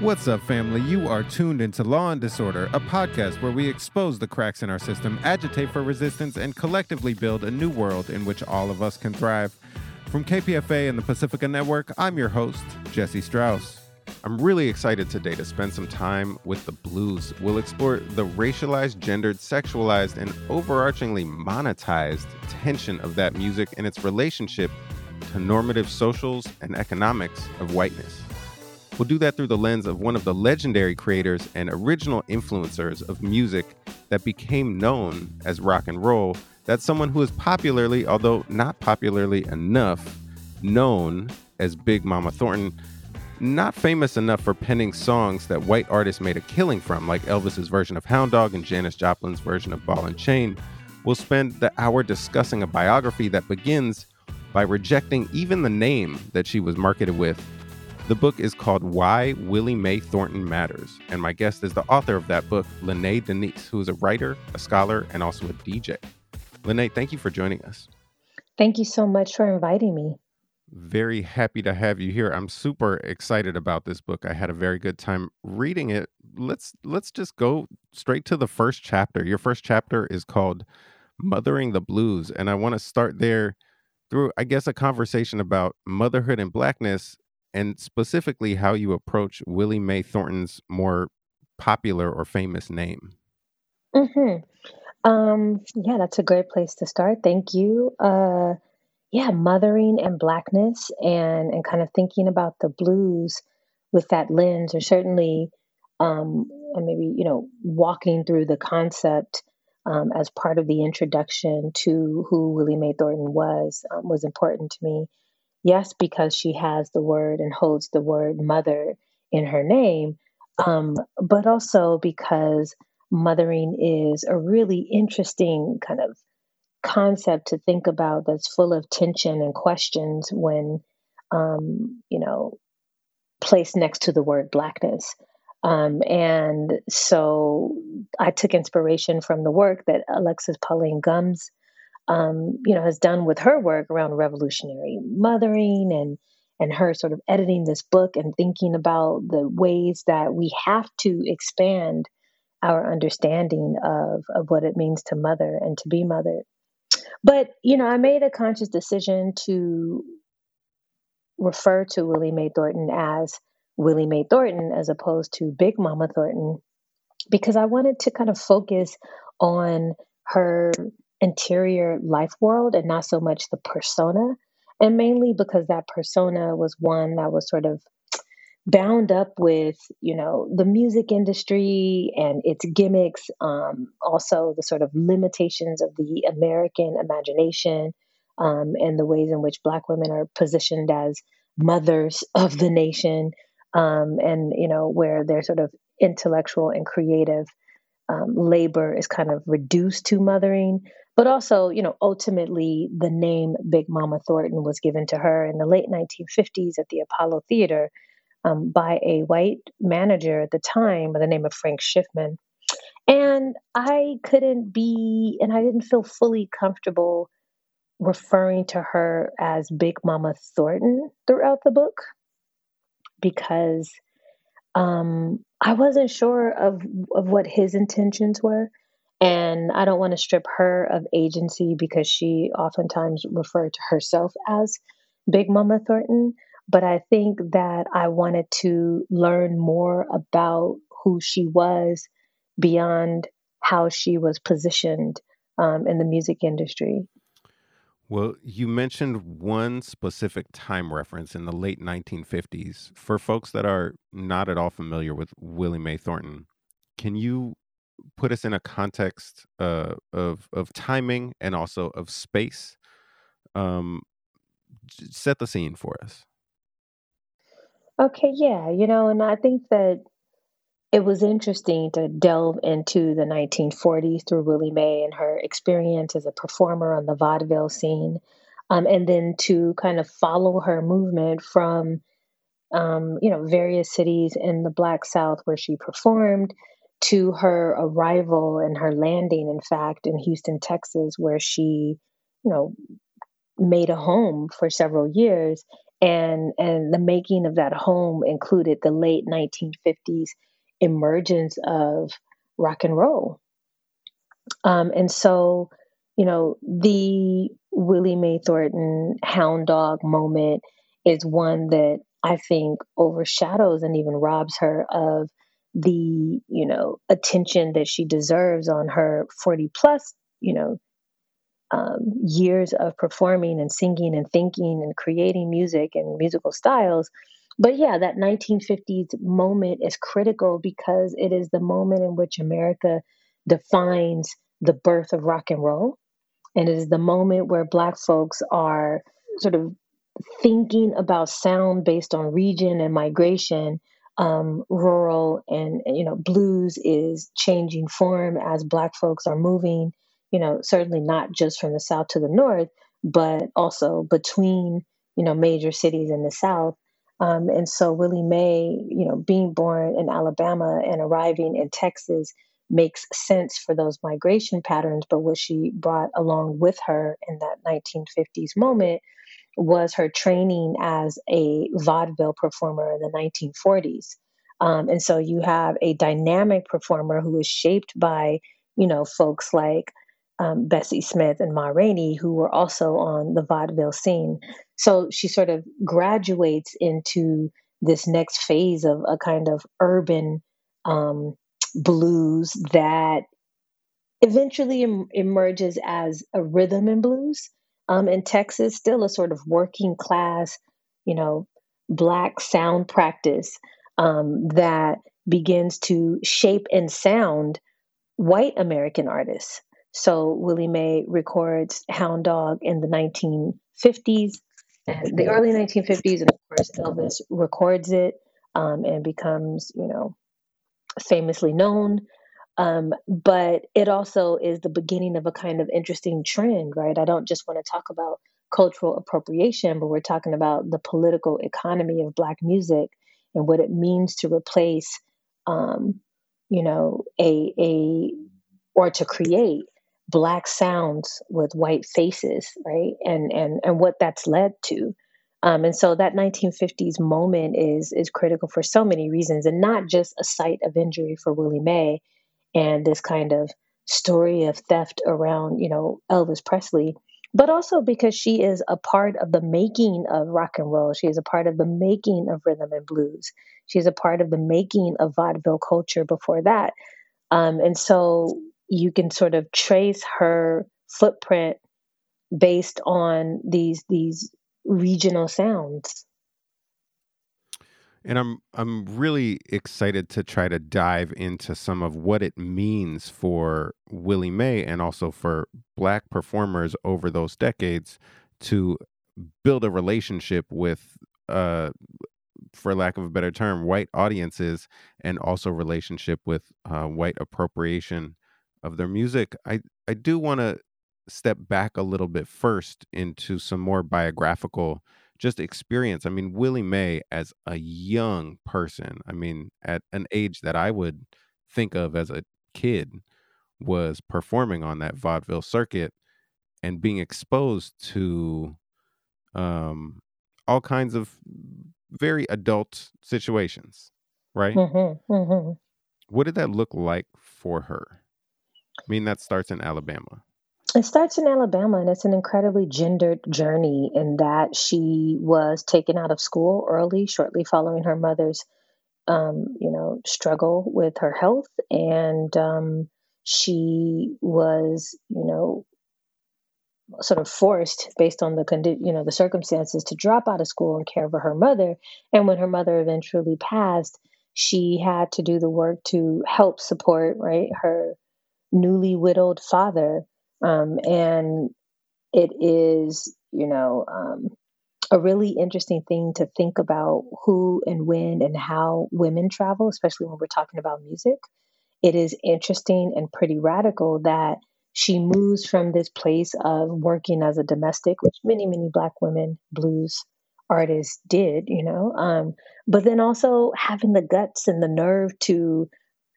What's up, family? You are tuned into Law and Disorder, a podcast where we expose the cracks in our system, agitate for resistance, and collectively build a new world in which all of us can thrive. From KPFA and the Pacifica Network, I'm your host, Jesse Strauss. I'm really excited today to spend some time with the blues. We'll explore the racialized, gendered, sexualized, and overarchingly monetized tension of that music and its relationship to normative socials and economics of whiteness. We'll do that through the lens of one of the legendary creators and original influencers of music that became known as rock and roll. That's someone who is popularly, although not popularly enough, known as Big Mama Thornton. Not famous enough for penning songs that white artists made a killing from, like Elvis's version of Hound Dog and Janis Joplin's version of Ball and Chain. We'll spend the hour discussing a biography that begins by rejecting even the name that she was marketed with the book is called Why Willie Mae Thornton Matters, and my guest is the author of that book, Lynnée Denise, who is a writer, a scholar, and also a DJ. Lene, thank you for joining us. Thank you so much for inviting me. Very happy to have you here. I'm super excited about this book. I had a very good time reading it. Let's let's just go straight to the first chapter. Your first chapter is called Mothering the Blues, and I want to start there through I guess a conversation about motherhood and blackness and specifically how you approach Willie Mae Thornton's more popular or famous name. Mm-hmm. Um, yeah, that's a great place to start. Thank you. Uh, yeah, mothering and blackness, and and kind of thinking about the blues with that lens, or certainly, um, and maybe you know, walking through the concept um, as part of the introduction to who Willie Mae Thornton was um, was important to me. Yes, because she has the word and holds the word mother in her name, um, but also because mothering is a really interesting kind of concept to think about that's full of tension and questions when, um, you know, placed next to the word blackness. Um, and so I took inspiration from the work that Alexis Pauline Gumbs um, you know, has done with her work around revolutionary mothering and and her sort of editing this book and thinking about the ways that we have to expand our understanding of of what it means to mother and to be mothered. But you know, I made a conscious decision to refer to Willie Mae Thornton as Willie Mae Thornton as opposed to Big Mama Thornton because I wanted to kind of focus on her interior life world and not so much the persona. And mainly because that persona was one that was sort of bound up with, you know, the music industry and its gimmicks, um, also the sort of limitations of the American imagination um, and the ways in which Black women are positioned as mothers of the nation, um, and, you know, where their sort of intellectual and creative um, labor is kind of reduced to mothering. But also, you know, ultimately the name Big Mama Thornton was given to her in the late 1950s at the Apollo Theater um, by a white manager at the time by the name of Frank Schiffman. And I couldn't be, and I didn't feel fully comfortable referring to her as Big Mama Thornton throughout the book because um, I wasn't sure of of what his intentions were. And I don't want to strip her of agency because she oftentimes referred to herself as Big Mama Thornton. But I think that I wanted to learn more about who she was beyond how she was positioned um, in the music industry. Well, you mentioned one specific time reference in the late 1950s. For folks that are not at all familiar with Willie Mae Thornton, can you put us in a context uh, of of timing and also of space. Um, set the scene for us. Okay, yeah, you know, and I think that it was interesting to delve into the 1940s through Willie Mae and her experience as a performer on the vaudeville scene, um, and then to kind of follow her movement from, um, you know, various cities in the Black South where she performed to her arrival and her landing, in fact, in Houston, Texas, where she, you know, made a home for several years, and and the making of that home included the late 1950s emergence of rock and roll. Um, and so, you know, the Willie Mae Thornton hound dog moment is one that I think overshadows and even robs her of the, you know, attention that she deserves on her 40 plus, you know, um, years of performing and singing and thinking and creating music and musical styles. But yeah, that 1950s moment is critical because it is the moment in which America defines the birth of rock and roll. And it is the moment where Black folks are sort of thinking about sound based on region and migration. Um, rural and you know blues is changing form as black folks are moving you know, certainly not just from the south to the north, but also between, you know, major cities in the south. Um, and so Willie Mae, you know, being born in Alabama and arriving in Texas makes sense for those migration patterns. But what she brought along with her in that 1950s moment was her training as a vaudeville performer in the 1940s. Um, and so you have a dynamic performer who is shaped by, you know, folks like um, Bessie Smith and Ma Rainey, who were also on the vaudeville scene. So she sort of graduates into this next phase of a kind of urban um, blues that eventually em- emerges as a rhythm and blues um, in Texas, still a sort of working class, you know, black sound practice um, that begins to shape and sound white American artists. So Willie Mae records Hound Dog in the 1950s, and the early 1950s, and of course Elvis records it um, and becomes, you know, famously known. Um, but it also is the beginning of a kind of interesting trend, right? I don't just want to talk about cultural appropriation, but we're talking about the political economy of Black music and what it means to replace, um, you know, a a or to create black sounds with white faces, right? And and and what that's led to. Um, and so that 1950s moment is is critical for so many reasons, and not just a site of injury for Willie Mae and this kind of story of theft around, you know, Elvis Presley, but also because she is a part of the making of rock and roll. She is a part of the making of rhythm and blues. She's a part of the making of vaudeville culture before that. Um, and so you can sort of trace her footprint based on these these regional sounds. And I'm I'm really excited to try to dive into some of what it means for Willie Mae and also for black performers over those decades to build a relationship with uh for lack of a better term white audiences and also relationship with uh, white appropriation of their music, I I do want to step back a little bit first into some more biographical just experience. I mean, Willie Mae as a young person, I mean, at an age that I would think of as a kid, was performing on that vaudeville circuit and being exposed to um, all kinds of very adult situations, right? Mm-hmm, mm-hmm. What did that look like for her? I mean, that starts in Alabama. It starts in Alabama, and it's an incredibly gendered journey in that she was taken out of school early, shortly following her mother's, um, you know, struggle with her health, and um, she was, you know, sort of forced based on the condi- you know the circumstances to drop out of school and care for her mother. And when her mother eventually passed, she had to do the work to help support right her newly widowed father. Um, and it is, you know, um, a really interesting thing to think about who and when and how women travel, especially when we're talking about music. It is interesting and pretty radical that she moves from this place of working as a domestic, which many, many Black women blues artists did, you know, um, but then also having the guts and the nerve to,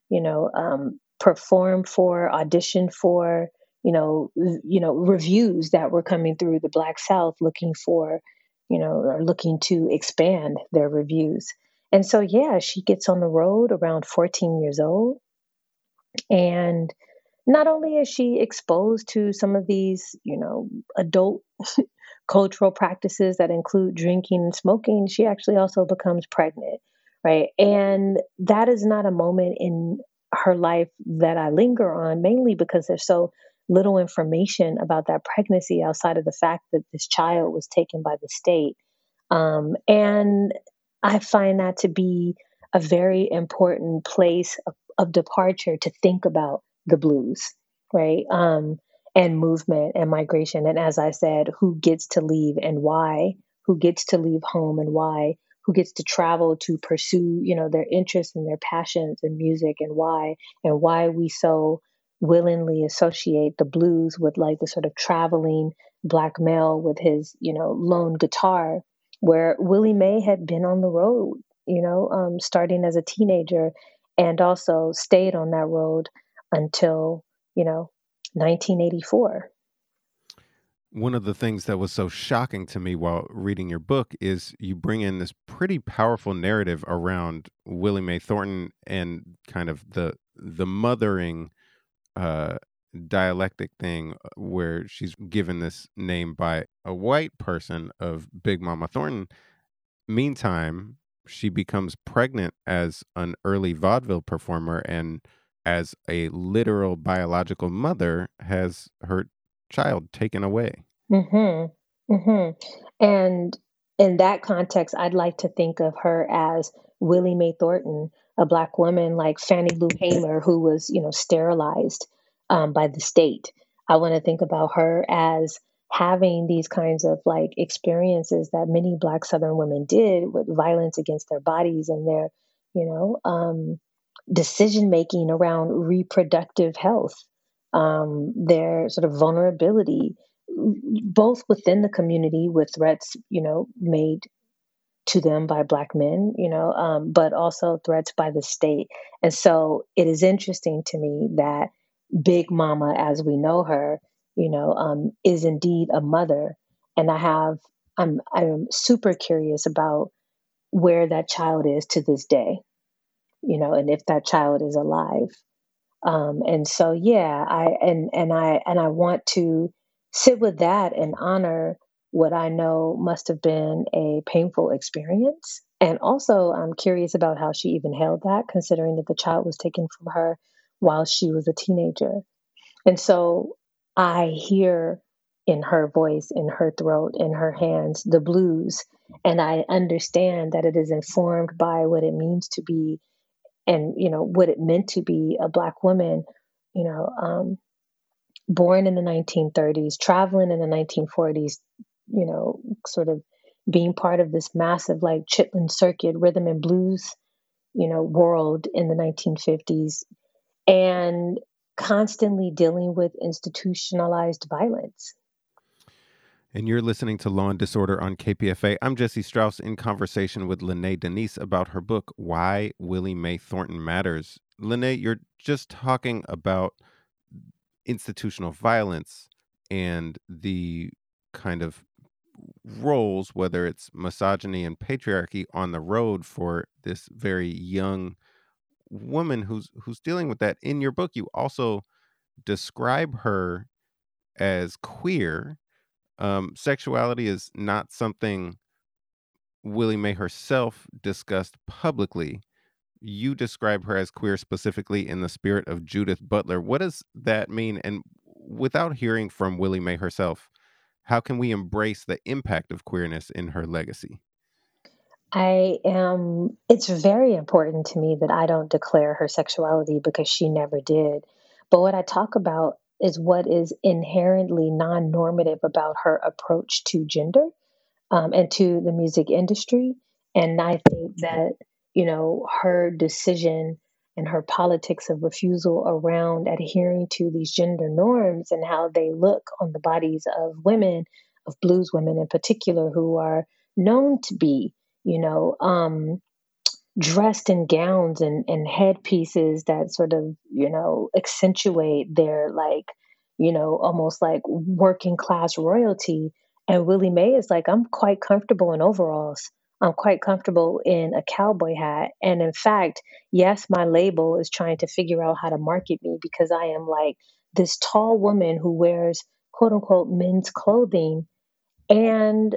you know, um, perform for, audition for, you know, you know, revues that were coming through the Black South looking for, you know, are looking to expand their revues. And so, yeah, she gets on the road around 14 years old. And not only is she exposed to some of these, you know, adult cultural practices that include drinking and smoking, she actually also becomes pregnant, right? And that is not a moment in her life that I linger on, mainly because there's so little information about that pregnancy outside of the fact that this child was taken by the state. Um, and I find that to be a very important place of, of departure to think about the blues, right? Um, and movement and migration. And as I said, who gets to leave and why, who gets to leave home and why, who gets to travel to pursue, you know, their interests and their passions and music and why, and why we so willingly associate the blues with like the sort of traveling black male with his, you know, lone guitar, where Willie Mae had been on the road, you know, um, starting as a teenager and also stayed on that road until, you know, 1984. One of the things that was so shocking to me while reading your book is you bring in this pretty powerful narrative around Willie Mae Thornton and kind of the the mothering uh, dialectic thing uh, where she's given this name by a white person of Big Mama Thornton. Meantime, she becomes pregnant as an early vaudeville performer and as a literal biological mother has her child taken away. Mm-hmm. Mm-hmm. And in that context, I'd like to think of her as Willie Mae Thornton, a black woman like Fannie Lou Hamer, who was, you know, sterilized um, by the state. I want to think about her as having these kinds of like experiences that many black southern women did with violence against their bodies and their you know um, decision making around reproductive health, um, their sort of vulnerability, both within the community with threats, you know, made to them by black men, you know, um, but also threats by the state. And so it is interesting to me that Big Mama, as we know her, you know, um, is indeed a mother. And I have, I'm, I'm super curious about where that child is to this day you know, and if that child is alive. Um, and so, yeah, I and and I and I want to sit with that and honor what I know must have been a painful experience. And also, I'm curious about how she even held that, considering that the child was taken from her while she was a teenager. And so, I hear in her voice, in her throat, in her hands, the blues. And I understand that it is informed by what it means to be and you know what it meant to be a black woman you know um, born in the 1930s traveling in the 1940s you know sort of being part of this massive like chitlin circuit rhythm and blues you know world in the 1950s and constantly dealing with institutionalized violence and you're listening to Law and Disorder on KPFA. I'm Jesse Strauss in conversation with Lynnée Denise about her book, Why Willie Mae Thornton Matters. Lene, you're just talking about institutional violence and the kind of roles, whether it's misogyny and patriarchy, on the road for this very young woman who's who's dealing with that. In your book, you also describe her as queer um, sexuality is not something Willie Mae herself discussed publicly. You describe her as queer specifically in the spirit of Judith Butler. What does that mean? And without hearing from Willie Mae herself, how can we embrace the impact of queerness in her legacy? I am, it's very important to me that I don't declare her sexuality because she never did. But what I talk about is what is inherently non normative about her approach to gender um, and to the music industry. And I think that, you know, her decision and her politics of refusal around adhering to these gender norms and how they look on the bodies of women, of blues women in particular, who are known to be, you know, um, dressed in gowns and, and headpieces that sort of, you know, accentuate their like, you know, almost like working class royalty. And Willie Mae is like, I'm quite comfortable in overalls. I'm quite comfortable in a cowboy hat. And in fact, yes, my label is trying to figure out how to market me because I am like this tall woman who wears quote unquote men's clothing. And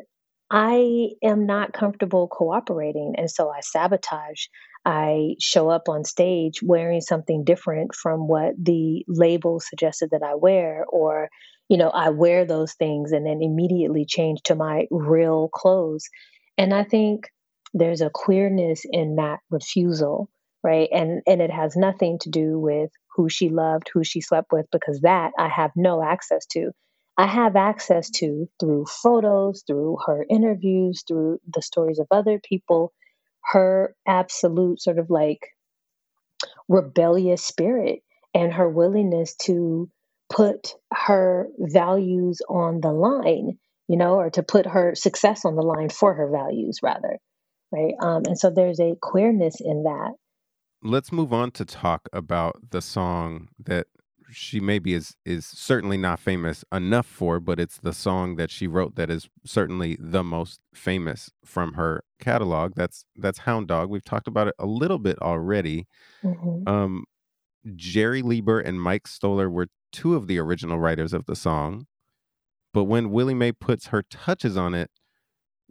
I am not comfortable cooperating. And so I sabotage. I show up on stage wearing something different from what the label suggested that I wear, or, you know, I wear those things and then immediately change to my real clothes. And I think there's a queerness in that refusal, right? And and it has nothing to do with who she loved, who she slept with, because that I have no access to. I have access to through photos, through her interviews, through the stories of other people, her absolute sort of like rebellious spirit and her willingness to put her values on the line you know, or to put her success on the line for her values, rather. Right. Um, and so there's a queerness in that. Let's move on to talk about the song that she maybe is is certainly not famous enough for, but it's the song that she wrote that is certainly the most famous from her catalog. That's that's Hound Dog. We've talked about it a little bit already. Mm-hmm. Um, Jerry Leiber and Mike Stoller were two of the original writers of the song. But when Willie Mae puts her touches on it,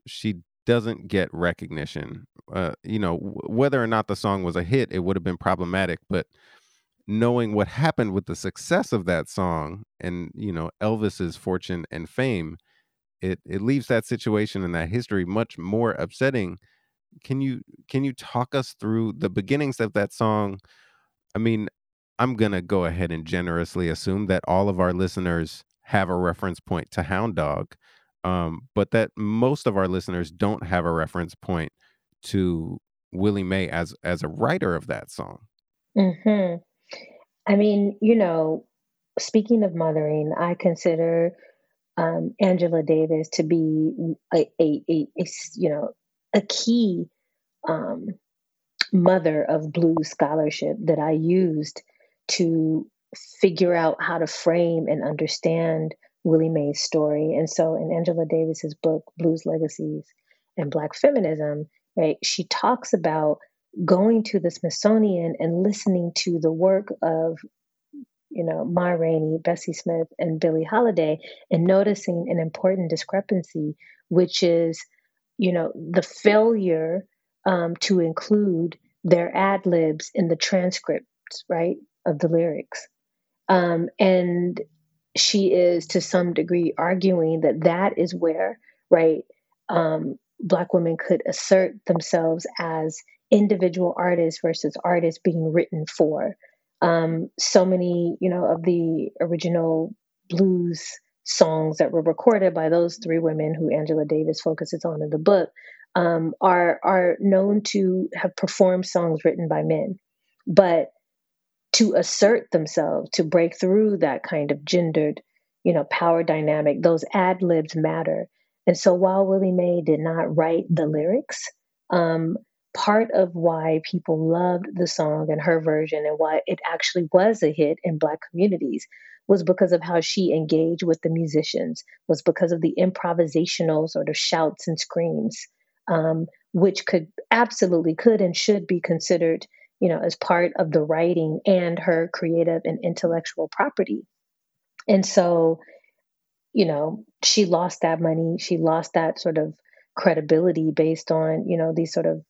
she doesn't get recognition. Uh, you know, w- whether or not the song was a hit, it would have been problematic. But knowing what happened with the success of that song and you know Elvis's fortune and fame, it it leaves that situation and that history much more upsetting. Can you can you talk us through the beginnings of that song? I mean, I'm gonna go ahead and generously assume that all of our listeners have a reference point to Hound Dog, um, but that most of our listeners don't have a reference point to Willie Mae as as a writer of that song. Hmm. I mean, you know, speaking of mothering, I consider um, Angela Davis to be a, a, a, a you know a key um, mother of blues scholarship that I used to figure out how to frame and understand Willie Mae's story. And so in Angela Davis's book, Blues Legacies and Black Feminism, right, she talks about going to the Smithsonian and listening to the work of you know, Ma Rainey, Bessie Smith, and Billie Holiday, and noticing an important discrepancy, which is, you know, the failure um, to include their ad libs in the transcripts, right, of the lyrics. Um, and she is to some degree arguing that that is where, right, um, Black women could assert themselves as individual artists versus artists being written for. Um, so many, you know, of the original blues songs that were recorded by those three women who Angela Davis focuses on in the book um, are are known to have performed songs written by men, but to assert themselves, to break through that kind of gendered, you know, power dynamic. Those ad libs matter. And so while Willie Mae did not write the lyrics, um, part of why people loved the song and her version and why it actually was a hit in Black communities was because of how she engaged with the musicians, was because of the improvisational sort of shouts and screams, um, which could absolutely could and should be considered you know, as part of the writing and her creative and intellectual property. And so, you know, she lost that money. She lost that sort of credibility based on, you know, these sort of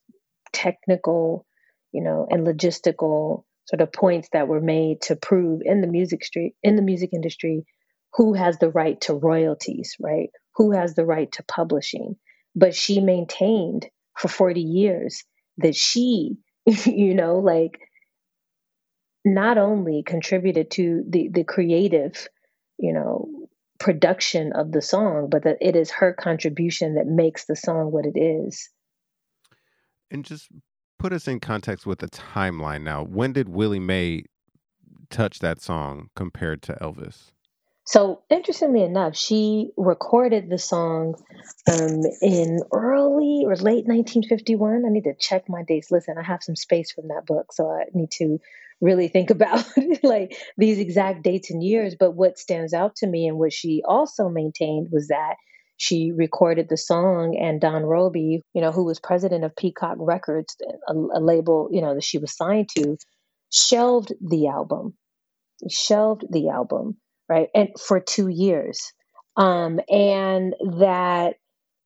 technical, you know, and logistical sort of points that were made to prove in the music street in the music industry who has the right to royalties, right? Who has the right to publishing. But she maintained for 40 years that she you know, like not only contributed to the the creative, you know, production of the song, but that it is her contribution that makes the song what it is. And just put us in context with the timeline now. When did Willie Mae touch that song compared to Elvis? So interestingly enough, she recorded the song um, in early or late 1951. I need to check my dates. Listen, I have some space from that book, so I need to really think about like these exact dates and years. But what stands out to me and what she also maintained was that she recorded the song, and Don Robey, you know, who was president of Peacock Records, a, a label, you know, that she was signed to, shelved the album, shelved the album, right, and for two years, um, and that,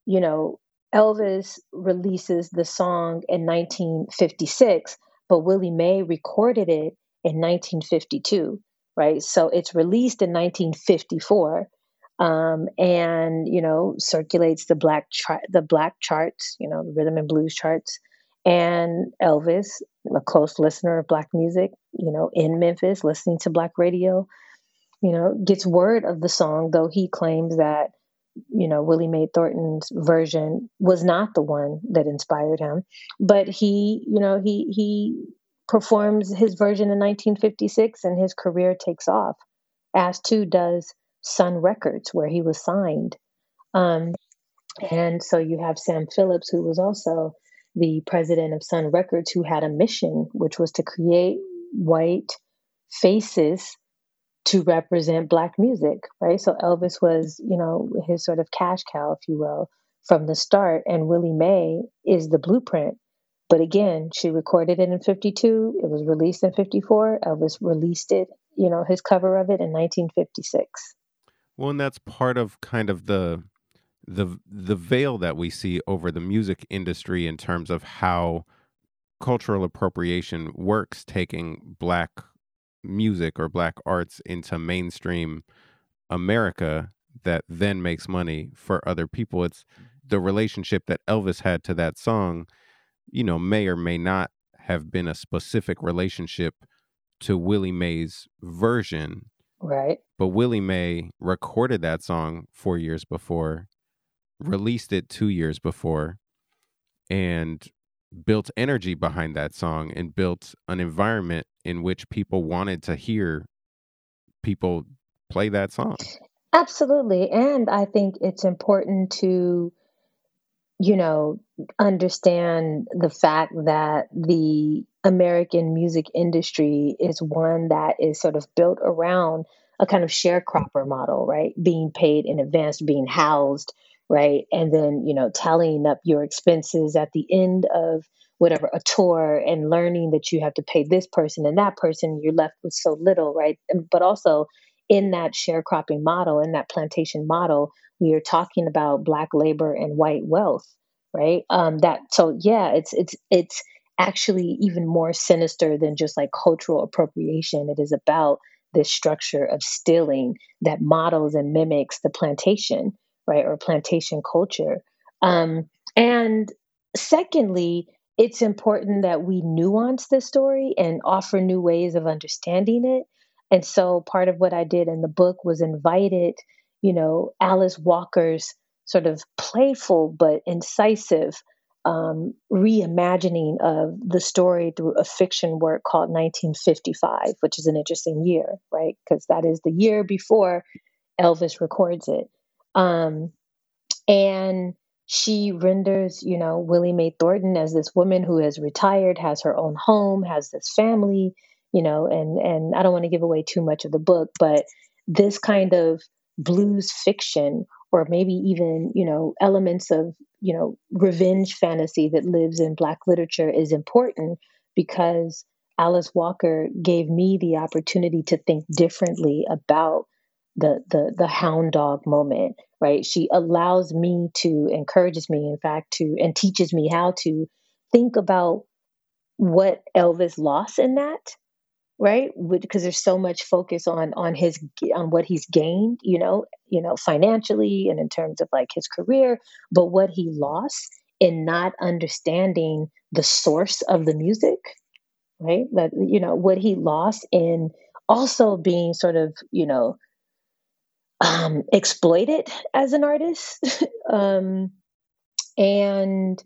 you know, Elvis releases the song in 1956, but Willie Mae recorded it in 1952, right? So it's released in 1954 um, and you know circulates the black chart, the black charts, you know, the rhythm and blues charts. And Elvis, a close listener of black music, you know, in Memphis, listening to black radio, you know, gets word of the song, though he claims that, you know, Willie Mae Thornton's version was not the one that inspired him. But he, you know, he he performs his version in 1956 and his career takes off, as too does Sun Records, where he was signed. Um, and so you have Sam Phillips, who was also the president of Sun Records, who had a mission, which was to create white faces to represent black music, right? So Elvis was, you know, his sort of cash cow, if you will, from the start. And Willie Mae is the blueprint. But again, she recorded it in 52. It was released in 54. Elvis released it, you know, his cover of it in 1956. Well, and that's part of kind of the the the veil that we see over the music industry in terms of how cultural appropriation works taking black music or black arts into mainstream America that then makes money for other people. It's mm-hmm. the relationship that Elvis had to that song, you know, may or may not have been a specific relationship to Willie Mae's version Right. But Willie Mae recorded that song four years before, released it two years before, and built energy behind that song and built an environment in which people wanted to hear people play that song. Absolutely. And I think it's important to, you know, understand the fact that the American music industry is one that is sort of built around a kind of sharecropper model, right? Being paid in advance, being housed, right? And then, you know, tallying up your expenses at the end of whatever a tour and learning that you have to pay this person and that person, you're left with so little, right? But also in that sharecropping model, in that plantation model, we are talking about black labor and white wealth, right? Um, that so yeah, it's it's it's actually even more sinister than just like cultural appropriation. It is about this structure of stealing that models and mimics the plantation, right, or plantation culture. Um, and secondly, it's important that we nuance the story and offer new ways of understanding it. And so part of what I did in the book was invited, you know, Alice Walker's sort of playful but incisive um, reimagining of the story through a fiction work called 1955, which is an interesting year, right? Because that is the year before Elvis records it. Um, and she renders, you know, Willie Mae Thornton as this woman who has retired, has her own home, has this family, you know, and and I don't want to give away too much of the book, but this kind of blues fiction or maybe even you know elements of you know revenge fantasy that lives in black literature is important because alice walker gave me the opportunity to think differently about the the the hound dog moment right? She allows me to encourages me in fact to and teaches me how to think about what elvis lost in that right? Because there's so much focus on on his on what he's gained you know you know financially and in terms of like his career but what he lost in not understanding the source of the music right? That you know what he lost in also being sort of you know um it as an artist um and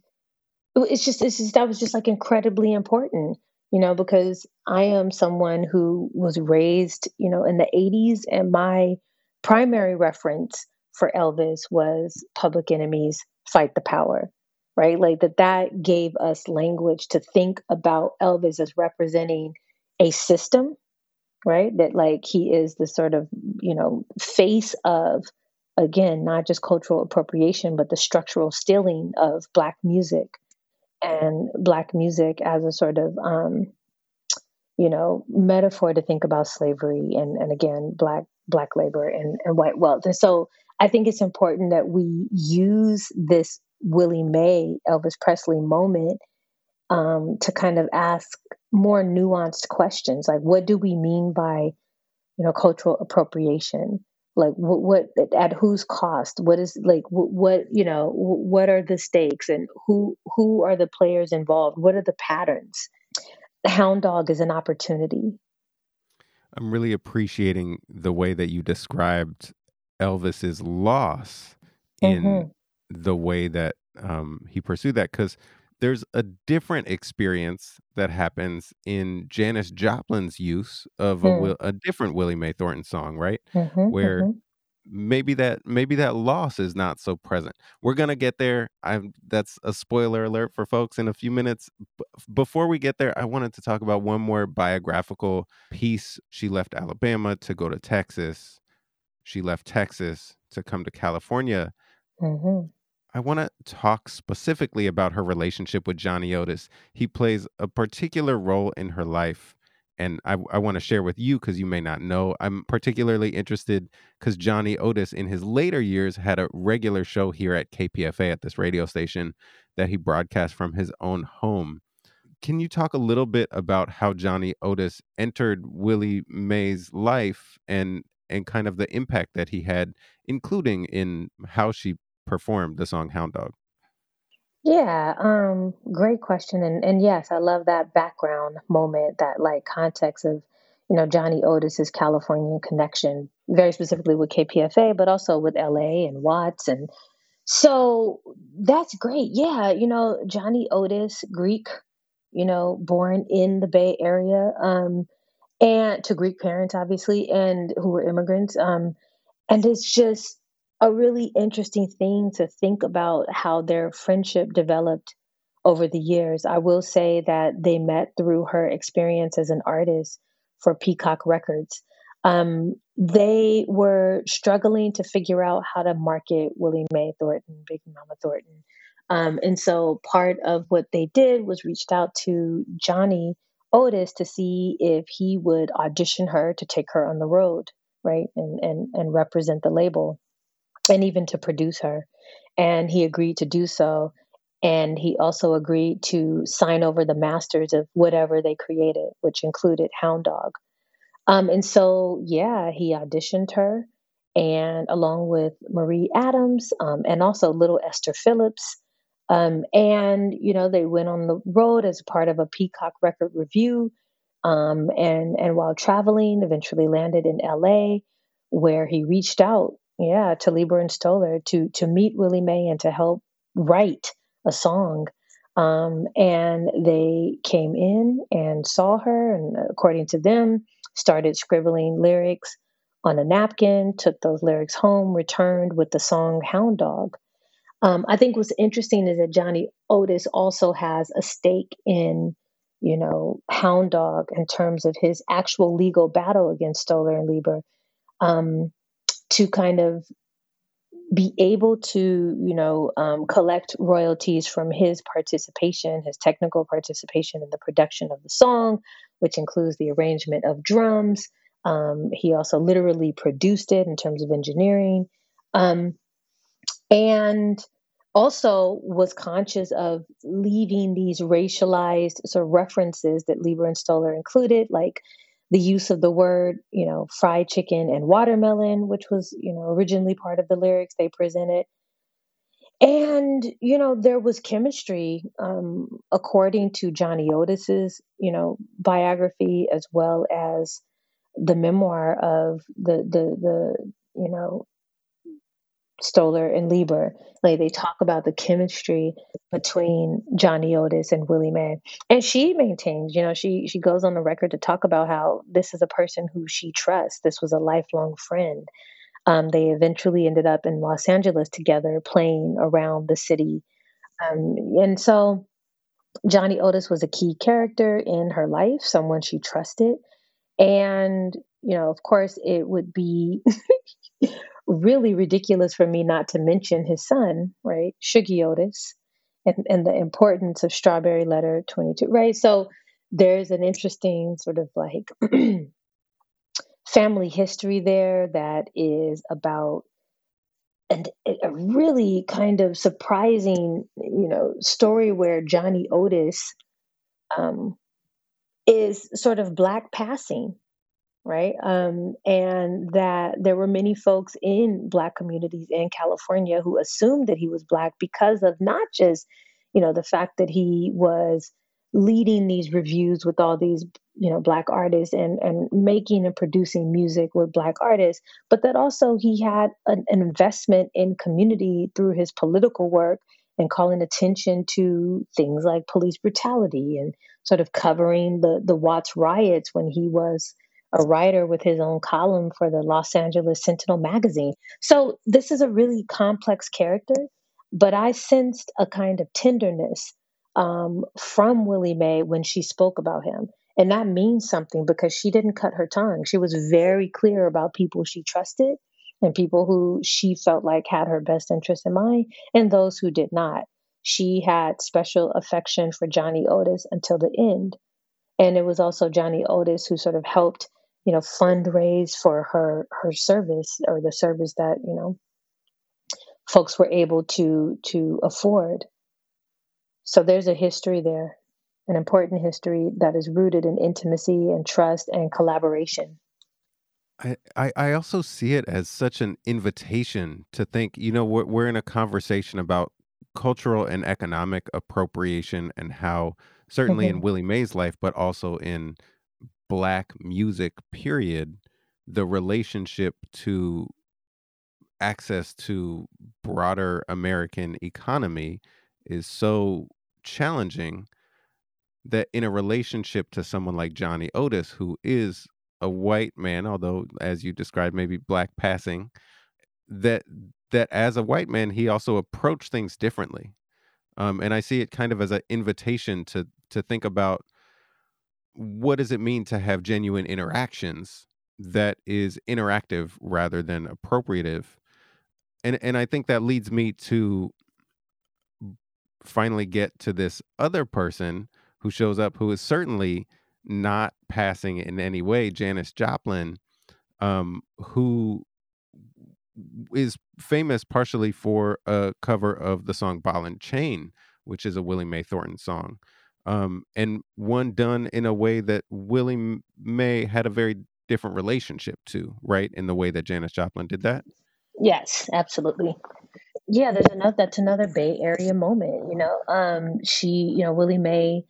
it's just it's just that was just like incredibly important you know, because I am someone who was raised, you know, in the 80s, and my primary reference for Elvis was Public Enemy's Fight the Power, right? Like that, that gave us language to think about Elvis as representing a system, right? That like he is the sort of, you know, face of again, not just cultural appropriation, but the structural stealing of Black music and Black music as a sort of, um, you know, metaphor to think about slavery and, and again, Black Black labor and, and white wealth. And so I think it's important that we use this Willie Mae, Elvis Presley moment um, to kind of ask more nuanced questions like what do we mean by you know cultural appropriation? Like what, what at whose cost? What is like what, what you know what are the stakes and who who are the players involved? What are the patterns? Hound dog is an opportunity. I'm really appreciating the way that you described elvis's loss in mm-hmm. the way that um, he pursued that because there's a different experience that happens in Janis Joplin's use of a, mm. a different Willie Mae Thornton song, right? Mm-hmm, Where mm-hmm. maybe that maybe that loss is not so present. We're gonna get there. I'm that's a spoiler alert for folks in a few minutes. B- before we get there, I wanted to talk about one more biographical piece. She left Alabama to go to Texas. She left Texas to come to California. Mm-hmm. I want to talk specifically about her relationship with Johnny Otis. He plays a particular role in her life. And I, I want to share with you because you may not know. I'm particularly interested because Johnny Otis, in his later years, had a regular show here at KPFA at this radio station that he broadcast from his own home. Can you talk a little bit about how Johnny Otis entered Willie Mae's life and and kind of the impact that he had, including in how she performed the song Hound Dog? Yeah, um, great question. And and yes, I love that background moment, that like context of, you know, Johnny Otis's Californian connection, very specifically with KPFA, but also with LA and Watts. And so that's great. Yeah, you know, Johnny Otis, Greek, you know, born in the Bay Area, um, and to Greek parents, obviously, and who were immigrants. Um, and it's just a really interesting thing to think about how their friendship developed over the years. I will say that they met through her experience as an artist for Peacock Records. Um, they were struggling to figure out how to market Willie Mae Thornton, Big Mama Thornton. Um, and so part of what they did was reached out to Johnny Otis to see if he would audition her to take her on the road, right, and and and represent the label and even to produce her. And he agreed to do so. And he also agreed to sign over the masters of whatever they created, which included Hound Dog. Um, and so, yeah, he auditioned her, and along with Marie Adams um, and also little Esther Phillips. Um, and, you know, they went on the road as part of a Peacock record revue. Um, and, and while traveling, eventually landed in LA, where he reached out yeah, to Leiber and Stoller to to meet Willie Mae and to help write a song. Um, and they came in and saw her, and according to them, started scribbling lyrics on a napkin. Took those lyrics home, returned with the song "Hound Dog." Um, I think what's interesting is that Johnny Otis also has a stake in, you know, Hound Dog in terms of his actual legal battle against Stoller and Leiber. Um, to kind of be able to, you know, um, collect royalties from his participation, his technical participation in the production of the song, which includes the arrangement of drums. Um, he also literally produced it in terms of engineering. Um, and also was conscious of leaving these racialized sort of references that Leiber and Stoller included, like the use of the word, you know, fried chicken and watermelon, which was, you know, originally part of the lyrics they presented. And, you know, there was chemistry, um, according to Johnny Otis's, you know, biography, as well as the memoir of the, the, the, you know, Stoller and Leiber. Like they talk about the chemistry between Johnny Otis and Willie Mae. And she maintains, you know, she she goes on the record to talk about how this is a person who she trusts. This was a lifelong friend. Um, they eventually ended up in Los Angeles together, playing around the city. Um, and so Johnny Otis was a key character in her life, someone she trusted. And, you know, of course, it would be really ridiculous for me not to mention his son, right, Shuggie Otis, and, and the importance of Strawberry Letter 22, right? So there's an interesting sort of like family history there that is about and a really kind of surprising, you know, story where Johnny Otis um, is sort of black passing, right? Um, and that there were many folks in black communities in California who assumed that he was black because of not just, you know, the fact that he was leading these revues with all these you know black artists and and making and producing music with black artists but that also he had an, an investment in community through his political work and calling attention to things like police brutality and sort of covering the the Watts riots when he was a writer with his own column for the Los Angeles Sentinel magazine. So this is a really complex character, but I sensed a kind of tenderness um, from Willie Mae when she spoke about him. And that means something because she didn't cut her tongue. She was very clear about people she trusted and people who she felt like had her best interest in mind and those who did not. She had special affection for Johnny Otis until the end. And it was also Johnny Otis who sort of helped, you know, fundraise for her her service or the service that, you know, folks were able to to afford. So there's a history there, an important history that is rooted in intimacy and trust and collaboration. I, I, also see it as such an invitation to think, you know, we're, we're in a conversation about cultural and economic appropriation and how, certainly in hmm Willie Mae's life, but also in Black music, period, the relationship to access to broader American economy is so challenging that in a relationship to someone like Johnny Otis, who is a white man, although as you described, maybe black passing, that that as a white man, he also approached things differently. Um, and I see it kind of as an invitation to to think about what does it mean to have genuine interactions that is interactive rather than appropriative. And and I think that leads me to finally get to this other person who shows up who is certainly not passing in any way janis joplin um, who is famous partially for a cover of the song ball and chain which is a willie mae thornton song um, and one done in a way that willie mae had a very different relationship to right in the way that janis joplin did that Yes, absolutely. Yeah, there's another that's another Bay Area moment, you know. Um she, you know, Willie Mae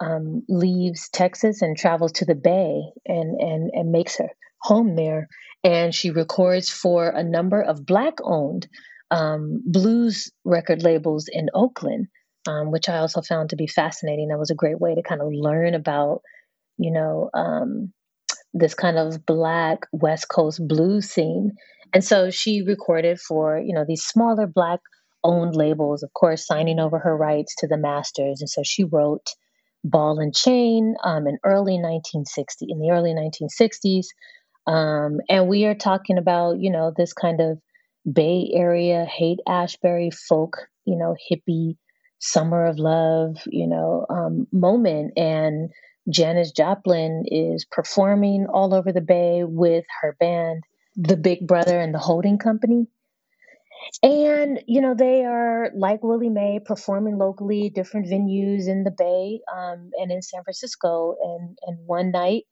um leaves Texas and travels to the Bay and and and makes her home there and she records for a number of black owned um blues record labels in Oakland. Um, which I also found to be fascinating. That was a great way to kind of learn about, you know, um, this kind of black West Coast blues scene. And so she recorded for, you know, these smaller black owned labels, of course, signing over her rights to the masters. And so she wrote Ball and Chain um, in early 1960, in the early 1960s. Um, and we are talking about, you know, this kind of Bay Area, Haight Ashbury folk, you know, hippie summer of love, you know, um, moment. And Janis Joplin is performing all over the Bay with her band, The Big Brother and the Holding Company. And, you know, they are like Willie Mae performing locally, different venues in the Bay um, and in San Francisco. And, and one night,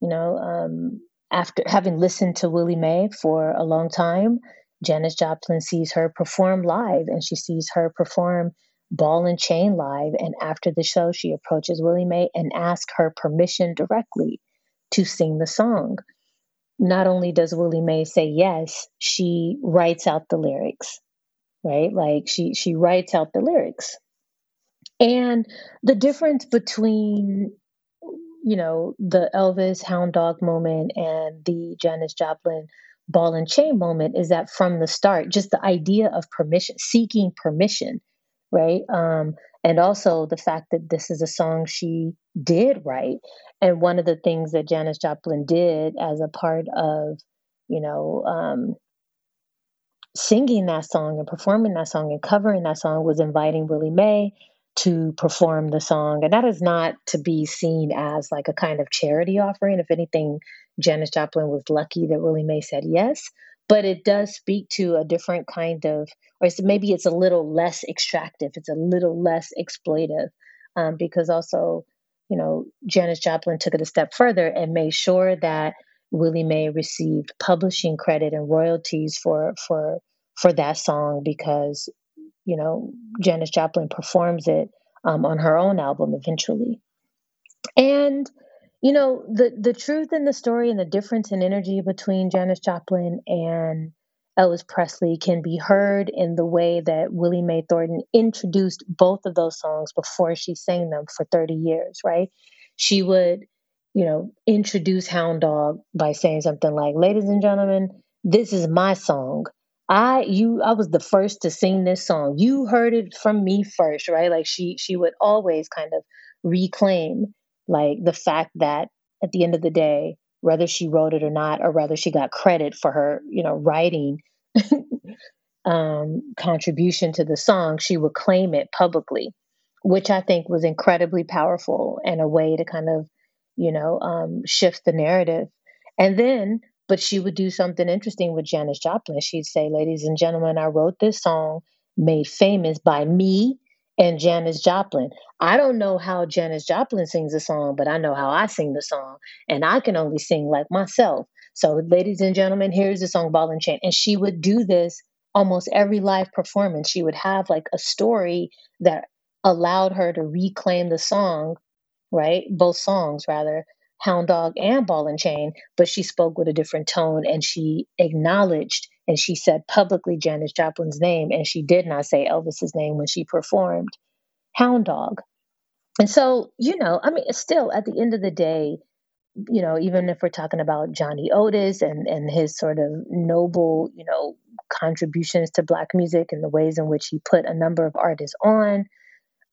you know, um, after having listened to Willie Mae for a long time, Janis Joplin sees her perform live and she sees her perform Ball and Chain live. And after the show, she approaches Willie Mae and asks her permission directly to sing the song. Not only does Willie Mae say yes, she writes out the lyrics, right? Like she she writes out the lyrics. And the difference between you know the Elvis Hound Dog moment and the Janis Joplin ball and chain moment is that from the start, just the idea of permission, seeking permission right? Um, and also the fact that this is a song she did write. And one of the things that Janis Joplin did as a part of, you know, um, singing that song and performing that song and covering that song was inviting Willie Mae to perform the song. And that is not to be seen as like a kind of charity offering. If anything, Janis Joplin was lucky that Willie Mae said yes. But it does speak to a different kind of, or it's, maybe it's a little less extractive, it's a little less exploitive, um, because also, you know, Janis Joplin took it a step further and made sure that Willie Mae received publishing credit and royalties for for for that song because you know Janis Joplin performs it um, on her own album eventually, and you know the the truth in the story and the difference in energy between Janis Joplin and Elvis Presley can be heard in the way that Willie Mae Thornton introduced both of those songs before she sang them for 30 years, right? She would you know, introduce Hound Dog by saying something like, "Ladies and gentlemen, this is my song. I you I was the first to sing this song. You heard it from me first, right?" Like she she would always kind of reclaim like the fact that at the end of the day, whether she wrote it or not, or whether she got credit for her, you know, writing um, contribution to the song, she would claim it publicly, which I think was incredibly powerful and a way to kind of you know, um, shift the narrative. And then, but she would do something interesting with Janis Joplin. She'd say, Ladies and gentlemen, I wrote this song made famous by me and Janis Joplin. I don't know how Janis Joplin sings a song, but I know how I sing the song. And I can only sing like myself. So, ladies and gentlemen, here's the song Ball and Chain. And she would do this almost every live performance. She would have like a story that allowed her to reclaim the song right? Both songs, rather, Hound Dog and Ball and Chain, but she spoke with a different tone and she acknowledged and she said publicly Janis Joplin's name and she did not say Elvis's name when she performed Hound Dog. And so, you know, I mean, still at the end of the day, you know, even if we're talking about Johnny Otis and, and his sort of noble, you know, contributions to Black music and the ways in which he put a number of artists on,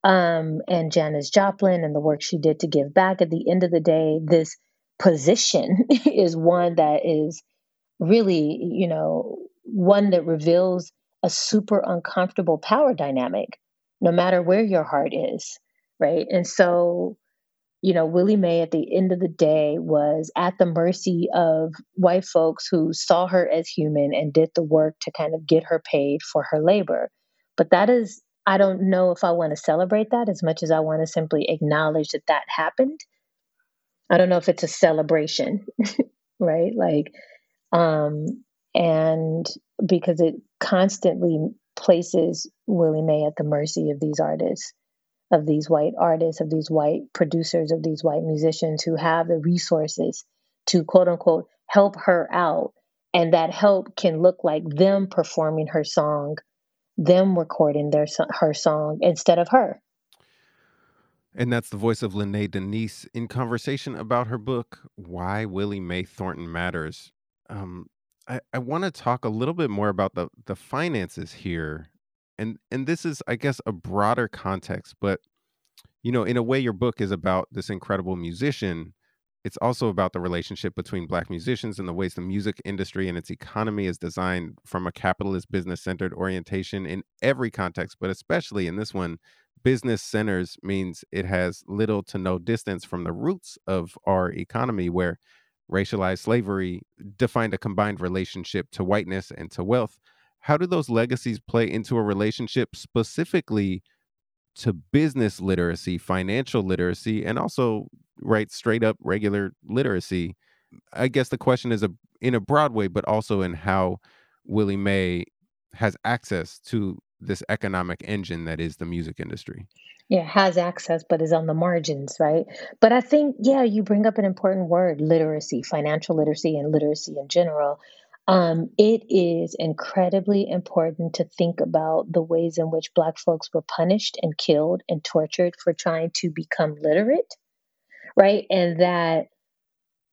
um, and Janis Joplin and the work she did to give back. At the end of the day, this position is one that is really, you know, one that reveals a super uncomfortable power dynamic, no matter where your heart is, right? And so, you know, Willie Mae at the end of the day was at the mercy of white folks who saw her as human and did the work to kind of get her paid for her labor. But that is I don't know if I want to celebrate that as much as I want to simply acknowledge that that happened. I don't know if it's a celebration, right? Like, um, and because it constantly places Willie Mae at the mercy of these artists, of these white artists, of these white producers, of these white musicians who have the resources to quote unquote help her out. And that help can look like them performing her song them recording their her song instead of her. And that's the voice of Lynnée Denise in conversation about her book, Why Willie Mae Thornton Matters. Um, I, I want to talk a little bit more about the the finances here. And and this is, I guess, a broader context, but you know, in a way, your book is about this incredible musician it's also about the relationship between black musicians and the ways the music industry and its economy is designed from a capitalist business centered orientation in every context but especially in this one business centers means it has little to no distance from the roots of our economy where racialized slavery defined a combined relationship to whiteness and to wealth how do those legacies play into a relationship specifically to business literacy, financial literacy, and also right straight up regular literacy. I guess the question is a in a broad way, but also in how Willie Mae has access to this economic engine that is the music industry. Yeah, has access, but is on the margins, right? But I think, yeah, you bring up an important word literacy, financial literacy, and literacy in general. Um, it is incredibly important to think about the ways in which Black folks were punished and killed and tortured for trying to become literate, right? And that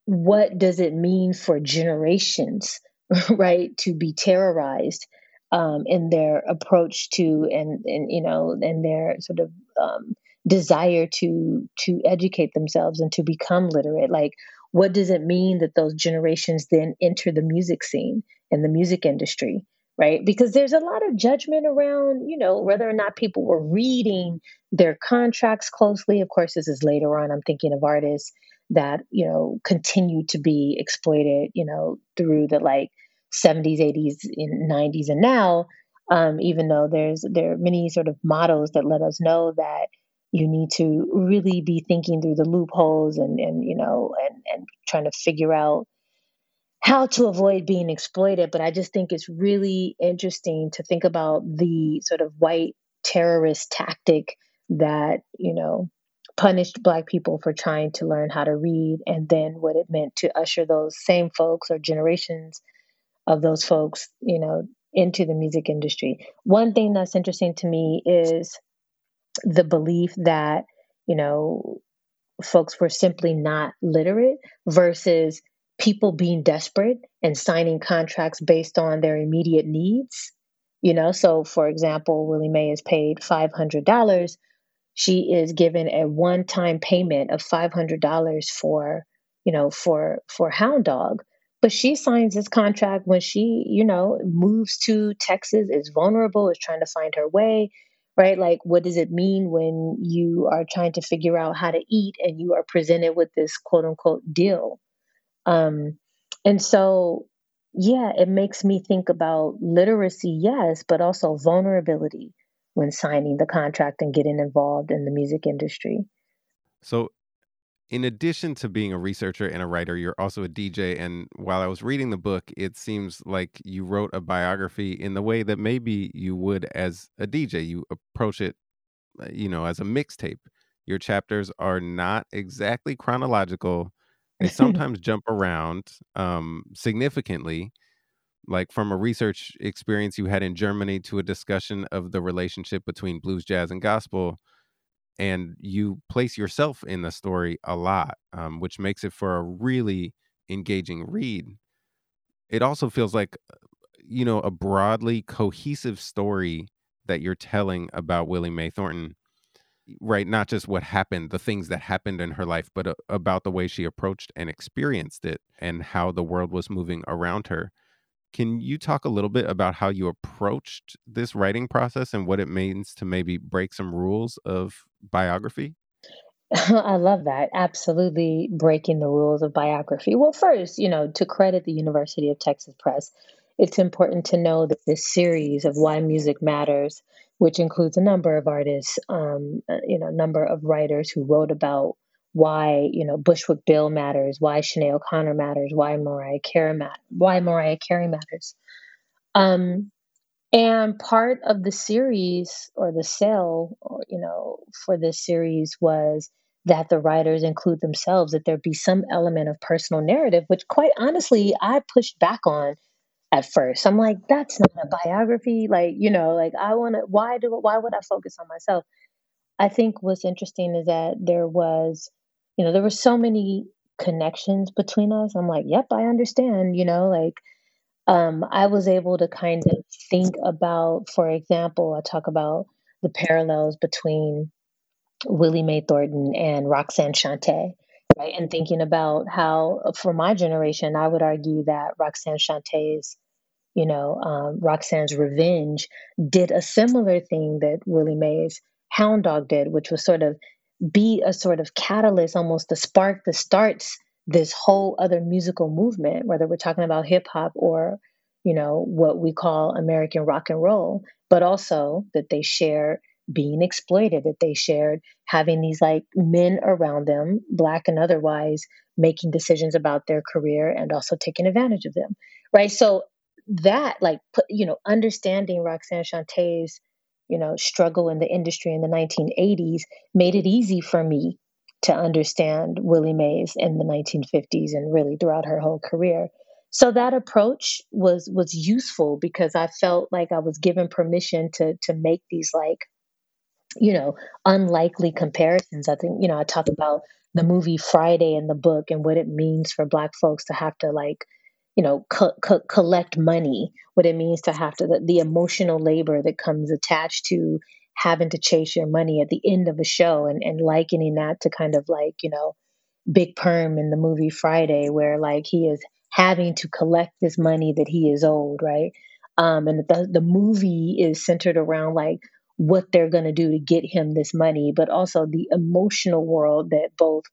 what does it mean for generations, right, to be terrorized um, in their approach to and and you know and their sort of um, desire to to educate themselves and to become literate, like what does it mean that those generations then enter the music scene and the music industry right? Because there's a lot of judgment around, you know, whether or not people were reading their contracts closely. Of course, this is later on. I'm thinking of artists that, you know, continue to be exploited, you know, through the like 70s, 80s, and 90s, and now. Um, even though there's there are many sort of models that let us know that you need to really be thinking through the loopholes and and you know and and trying to figure out how to avoid being exploited. But I just think it's really interesting to think about the sort of white terrorist tactic that, you know, punished black people for trying to learn how to read and then what it meant to usher those same folks or generations of those folks, you know, into the music industry. One thing that's interesting to me is the belief that, you know, folks were simply not literate versus people being desperate and signing contracts based on their immediate needs. You know, so for example, Willie Mae is paid $500. She is given a one time payment of $500 for, you know, for, for Hound Dog. But she signs this contract when she, you know, moves to Texas, is vulnerable, is trying to find her way, right? Like, what does it mean when you are trying to figure out how to eat and you are presented with this quote unquote deal? Um, and so, yeah, it makes me think about literacy, yes, but also vulnerability when signing the contract and getting involved in the music industry. So, in addition to being a researcher and a writer, you're also a DJ. And while I was reading the book, it seems like you wrote a biography in the way that maybe you would as a DJ. You approach it, uh, you know, as a mixtape. Your chapters are not exactly chronological they sometimes jump around um, significantly, like from a research experience you had in Germany to a discussion of the relationship between blues, jazz, and gospel. And you place yourself in the story a lot, um, which makes it for a really engaging read. It also feels like, uh, you know, a broadly cohesive story that you're telling about Willie Mae Thornton right not just what happened the things that happened in her life but uh, about the way she approached and experienced it and how the world was moving around her can you talk a little bit about how you approached this writing process and what it means to maybe break some rules of biography I love that. Absolutely breaking the rules of biography. Well, first, you know, to credit the University of Texas Press, it's important to know that this series of Why Music Matters which includes a number of artists, um, uh, you know, a number of writers who wrote about why you know Bushwick Bill matters, why Sinead O'Connor matters, why Mariah Carey why Mariah Carey matters. Um, and part of the series or the sale, or, you know, for this series was that the writers include themselves, that there be some element of personal narrative, which quite honestly I pushed back on at first. I'm like, that's not a biography. Like, you know, like I want to, why do, why would I focus on myself? I think what's interesting is that there was, you know, there were so many connections between us. I'm like, yep, I understand, you know, like, um, I was able to kind of think about, for example, I talk about the parallels between Willie Mae Thornton and Roxanne Shante, right? And thinking about how, for my generation, I would argue that Roxanne Shante's you know, um, Roxanne's Revenge did a similar thing that Willie Mae's Hound Dog did, which was sort of be a sort of catalyst, almost the spark that starts this whole other musical movement, whether we're talking about hip hop or, you know, what we call American rock and roll, but also that they share being exploited, that they shared having these like men around them, black and otherwise, making decisions about their career and also taking advantage of them. Right. So that like put you know understanding roxanne shante's you know struggle in the industry in the 1980s made it easy for me to understand willie mae's in the 1950s and really throughout her whole career. So that approach was was useful because i felt like i was given permission to to make these like you know unlikely comparisons. I think you know i talk about the movie friday in the book and what it means for black folks to have to like you know co- co- collect money what it means to have to the, the, emotional labor that comes attached to having to chase your money at the end of a show and, and likening that to kind of like you know big perm in the movie friday where like he is having to collect this money that he is owed right? Um, and the, the movie is centered around like what they're going to do to get him this money, but also the emotional world that both,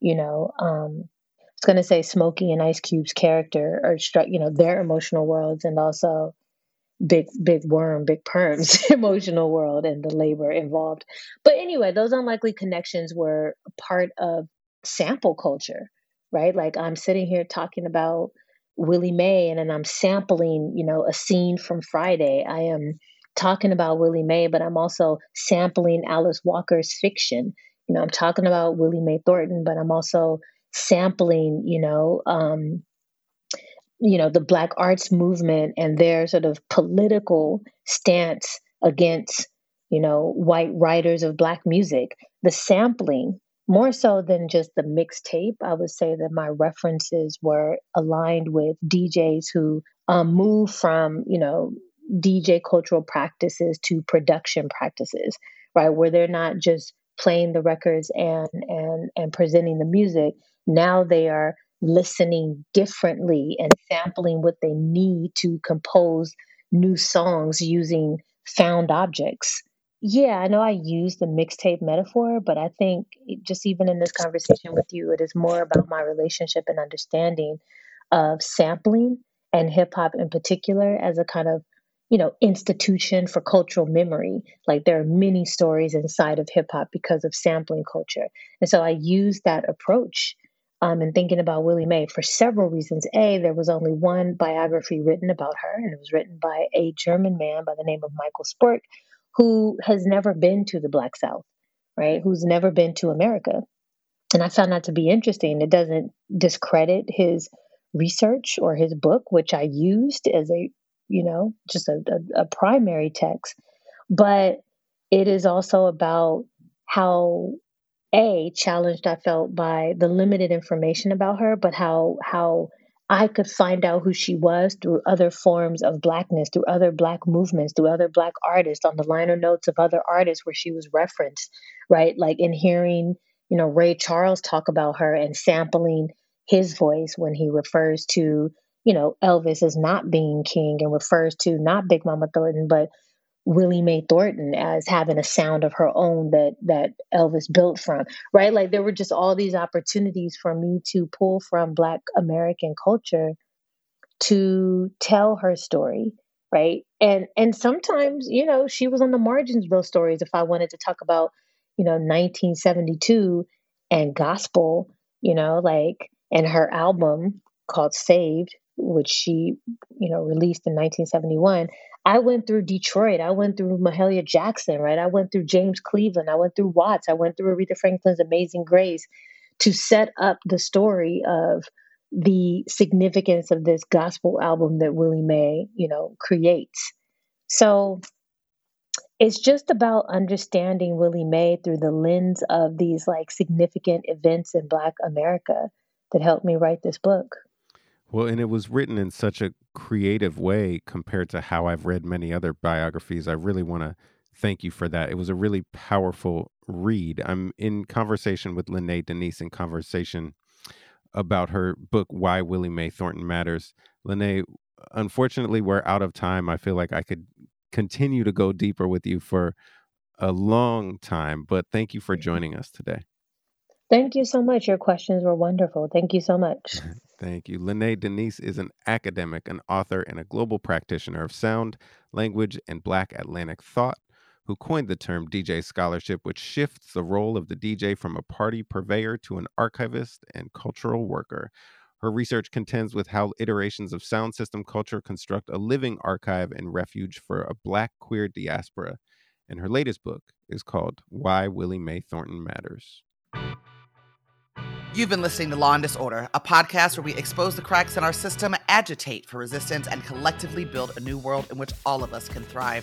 you know, um, going to say Smokey and Ice Cube's character struck, you know, their emotional worlds and also big big worm big perms emotional world and the labor involved. But anyway those unlikely connections were part of sample culture right? Like i'm sitting here talking about willie mae and then i'm sampling you know a scene from friday. I am talking about willie mae but i'm also sampling alice walker's fiction. You know i'm talking about willie mae thornton but i'm also sampling you know um, you know the black arts movement and their sort of political stance against you know white writers of black music. The sampling more so than just the mixtape i would say that my references were aligned with djs who um, move from you know dj cultural practices to production practices right? Where they're not just playing the records and and and presenting the music now they are listening differently and sampling what they need to compose new songs using found objects. Yeah, I know I use the mixtape metaphor, but I think just even in this conversation with you, it is more about my relationship and understanding of sampling and hip hop in particular as a kind of you know institution for cultural memory like there are many stories inside of hip hop because of sampling culture and so i use that approach um, and thinking about Willie Mae for several reasons. A, there was only one biography written about her, and it was written by a German man by the name of Michael Spörke, who has never been to the Black South, right? Who's never been to America. And I found that to be interesting. It doesn't discredit his research or his book, which I used as a, you know, just a, a, a primary text. But it is also about how a challenged I felt by the limited information about her, but how how I could find out who she was through other forms of blackness, through other black movements, through other black artists on the liner notes of other artists where she was referenced, right? Like in hearing, you know, Ray Charles talk about her and sampling his voice when he refers to, you know, Elvis as not being king and refers to not Big Mama Thornton, but Willie Mae Thornton as having a sound of her own that that Elvis built from, right? Like there were just all these opportunities for me to pull from Black American culture to tell her story, right? And and sometimes, you know, she was on the margins of those stories. If I wanted to talk about, you know, 1972 and gospel, you know, like and her album called Saved, which she, you know, released in 1971, I went through Detroit. I went through Mahalia Jackson, right? I went through James Cleveland. I went through Watts. I went through Aretha Franklin's Amazing Grace to set up the story of the significance of this gospel album that Willie Mae, you know, creates. So it's just about understanding Willie Mae through the lens of these like significant events in Black America that helped me write this book. Well, and it was written in such a creative way compared to how I've read many other biographies. I really want to thank you for that. It was a really powerful read. I'm in conversation with Lynnée Denise in conversation about her book, Why Willie Mae Thornton Matters. Lynnée, unfortunately, we're out of time. I feel like I could continue to go deeper with you for a long time, but thank you for joining us today. Thank you so much. Your questions were wonderful. Thank you so much. Thank you. Lynnée Denise is an academic, an author, and a global practitioner of sound, language, and Black Atlantic thought who coined the term DJ scholarship, which shifts the role of the DJ from a party purveyor to an archivist and cultural worker. Her research contends with how iterations of sound system culture construct a living archive and refuge for a Black queer diaspora. And her latest book is called Why Willie Mae Thornton Matters. You've been listening to Law and Disorder, a podcast where we expose the cracks in our system, agitate for resistance, and collectively build a new world in which all of us can thrive.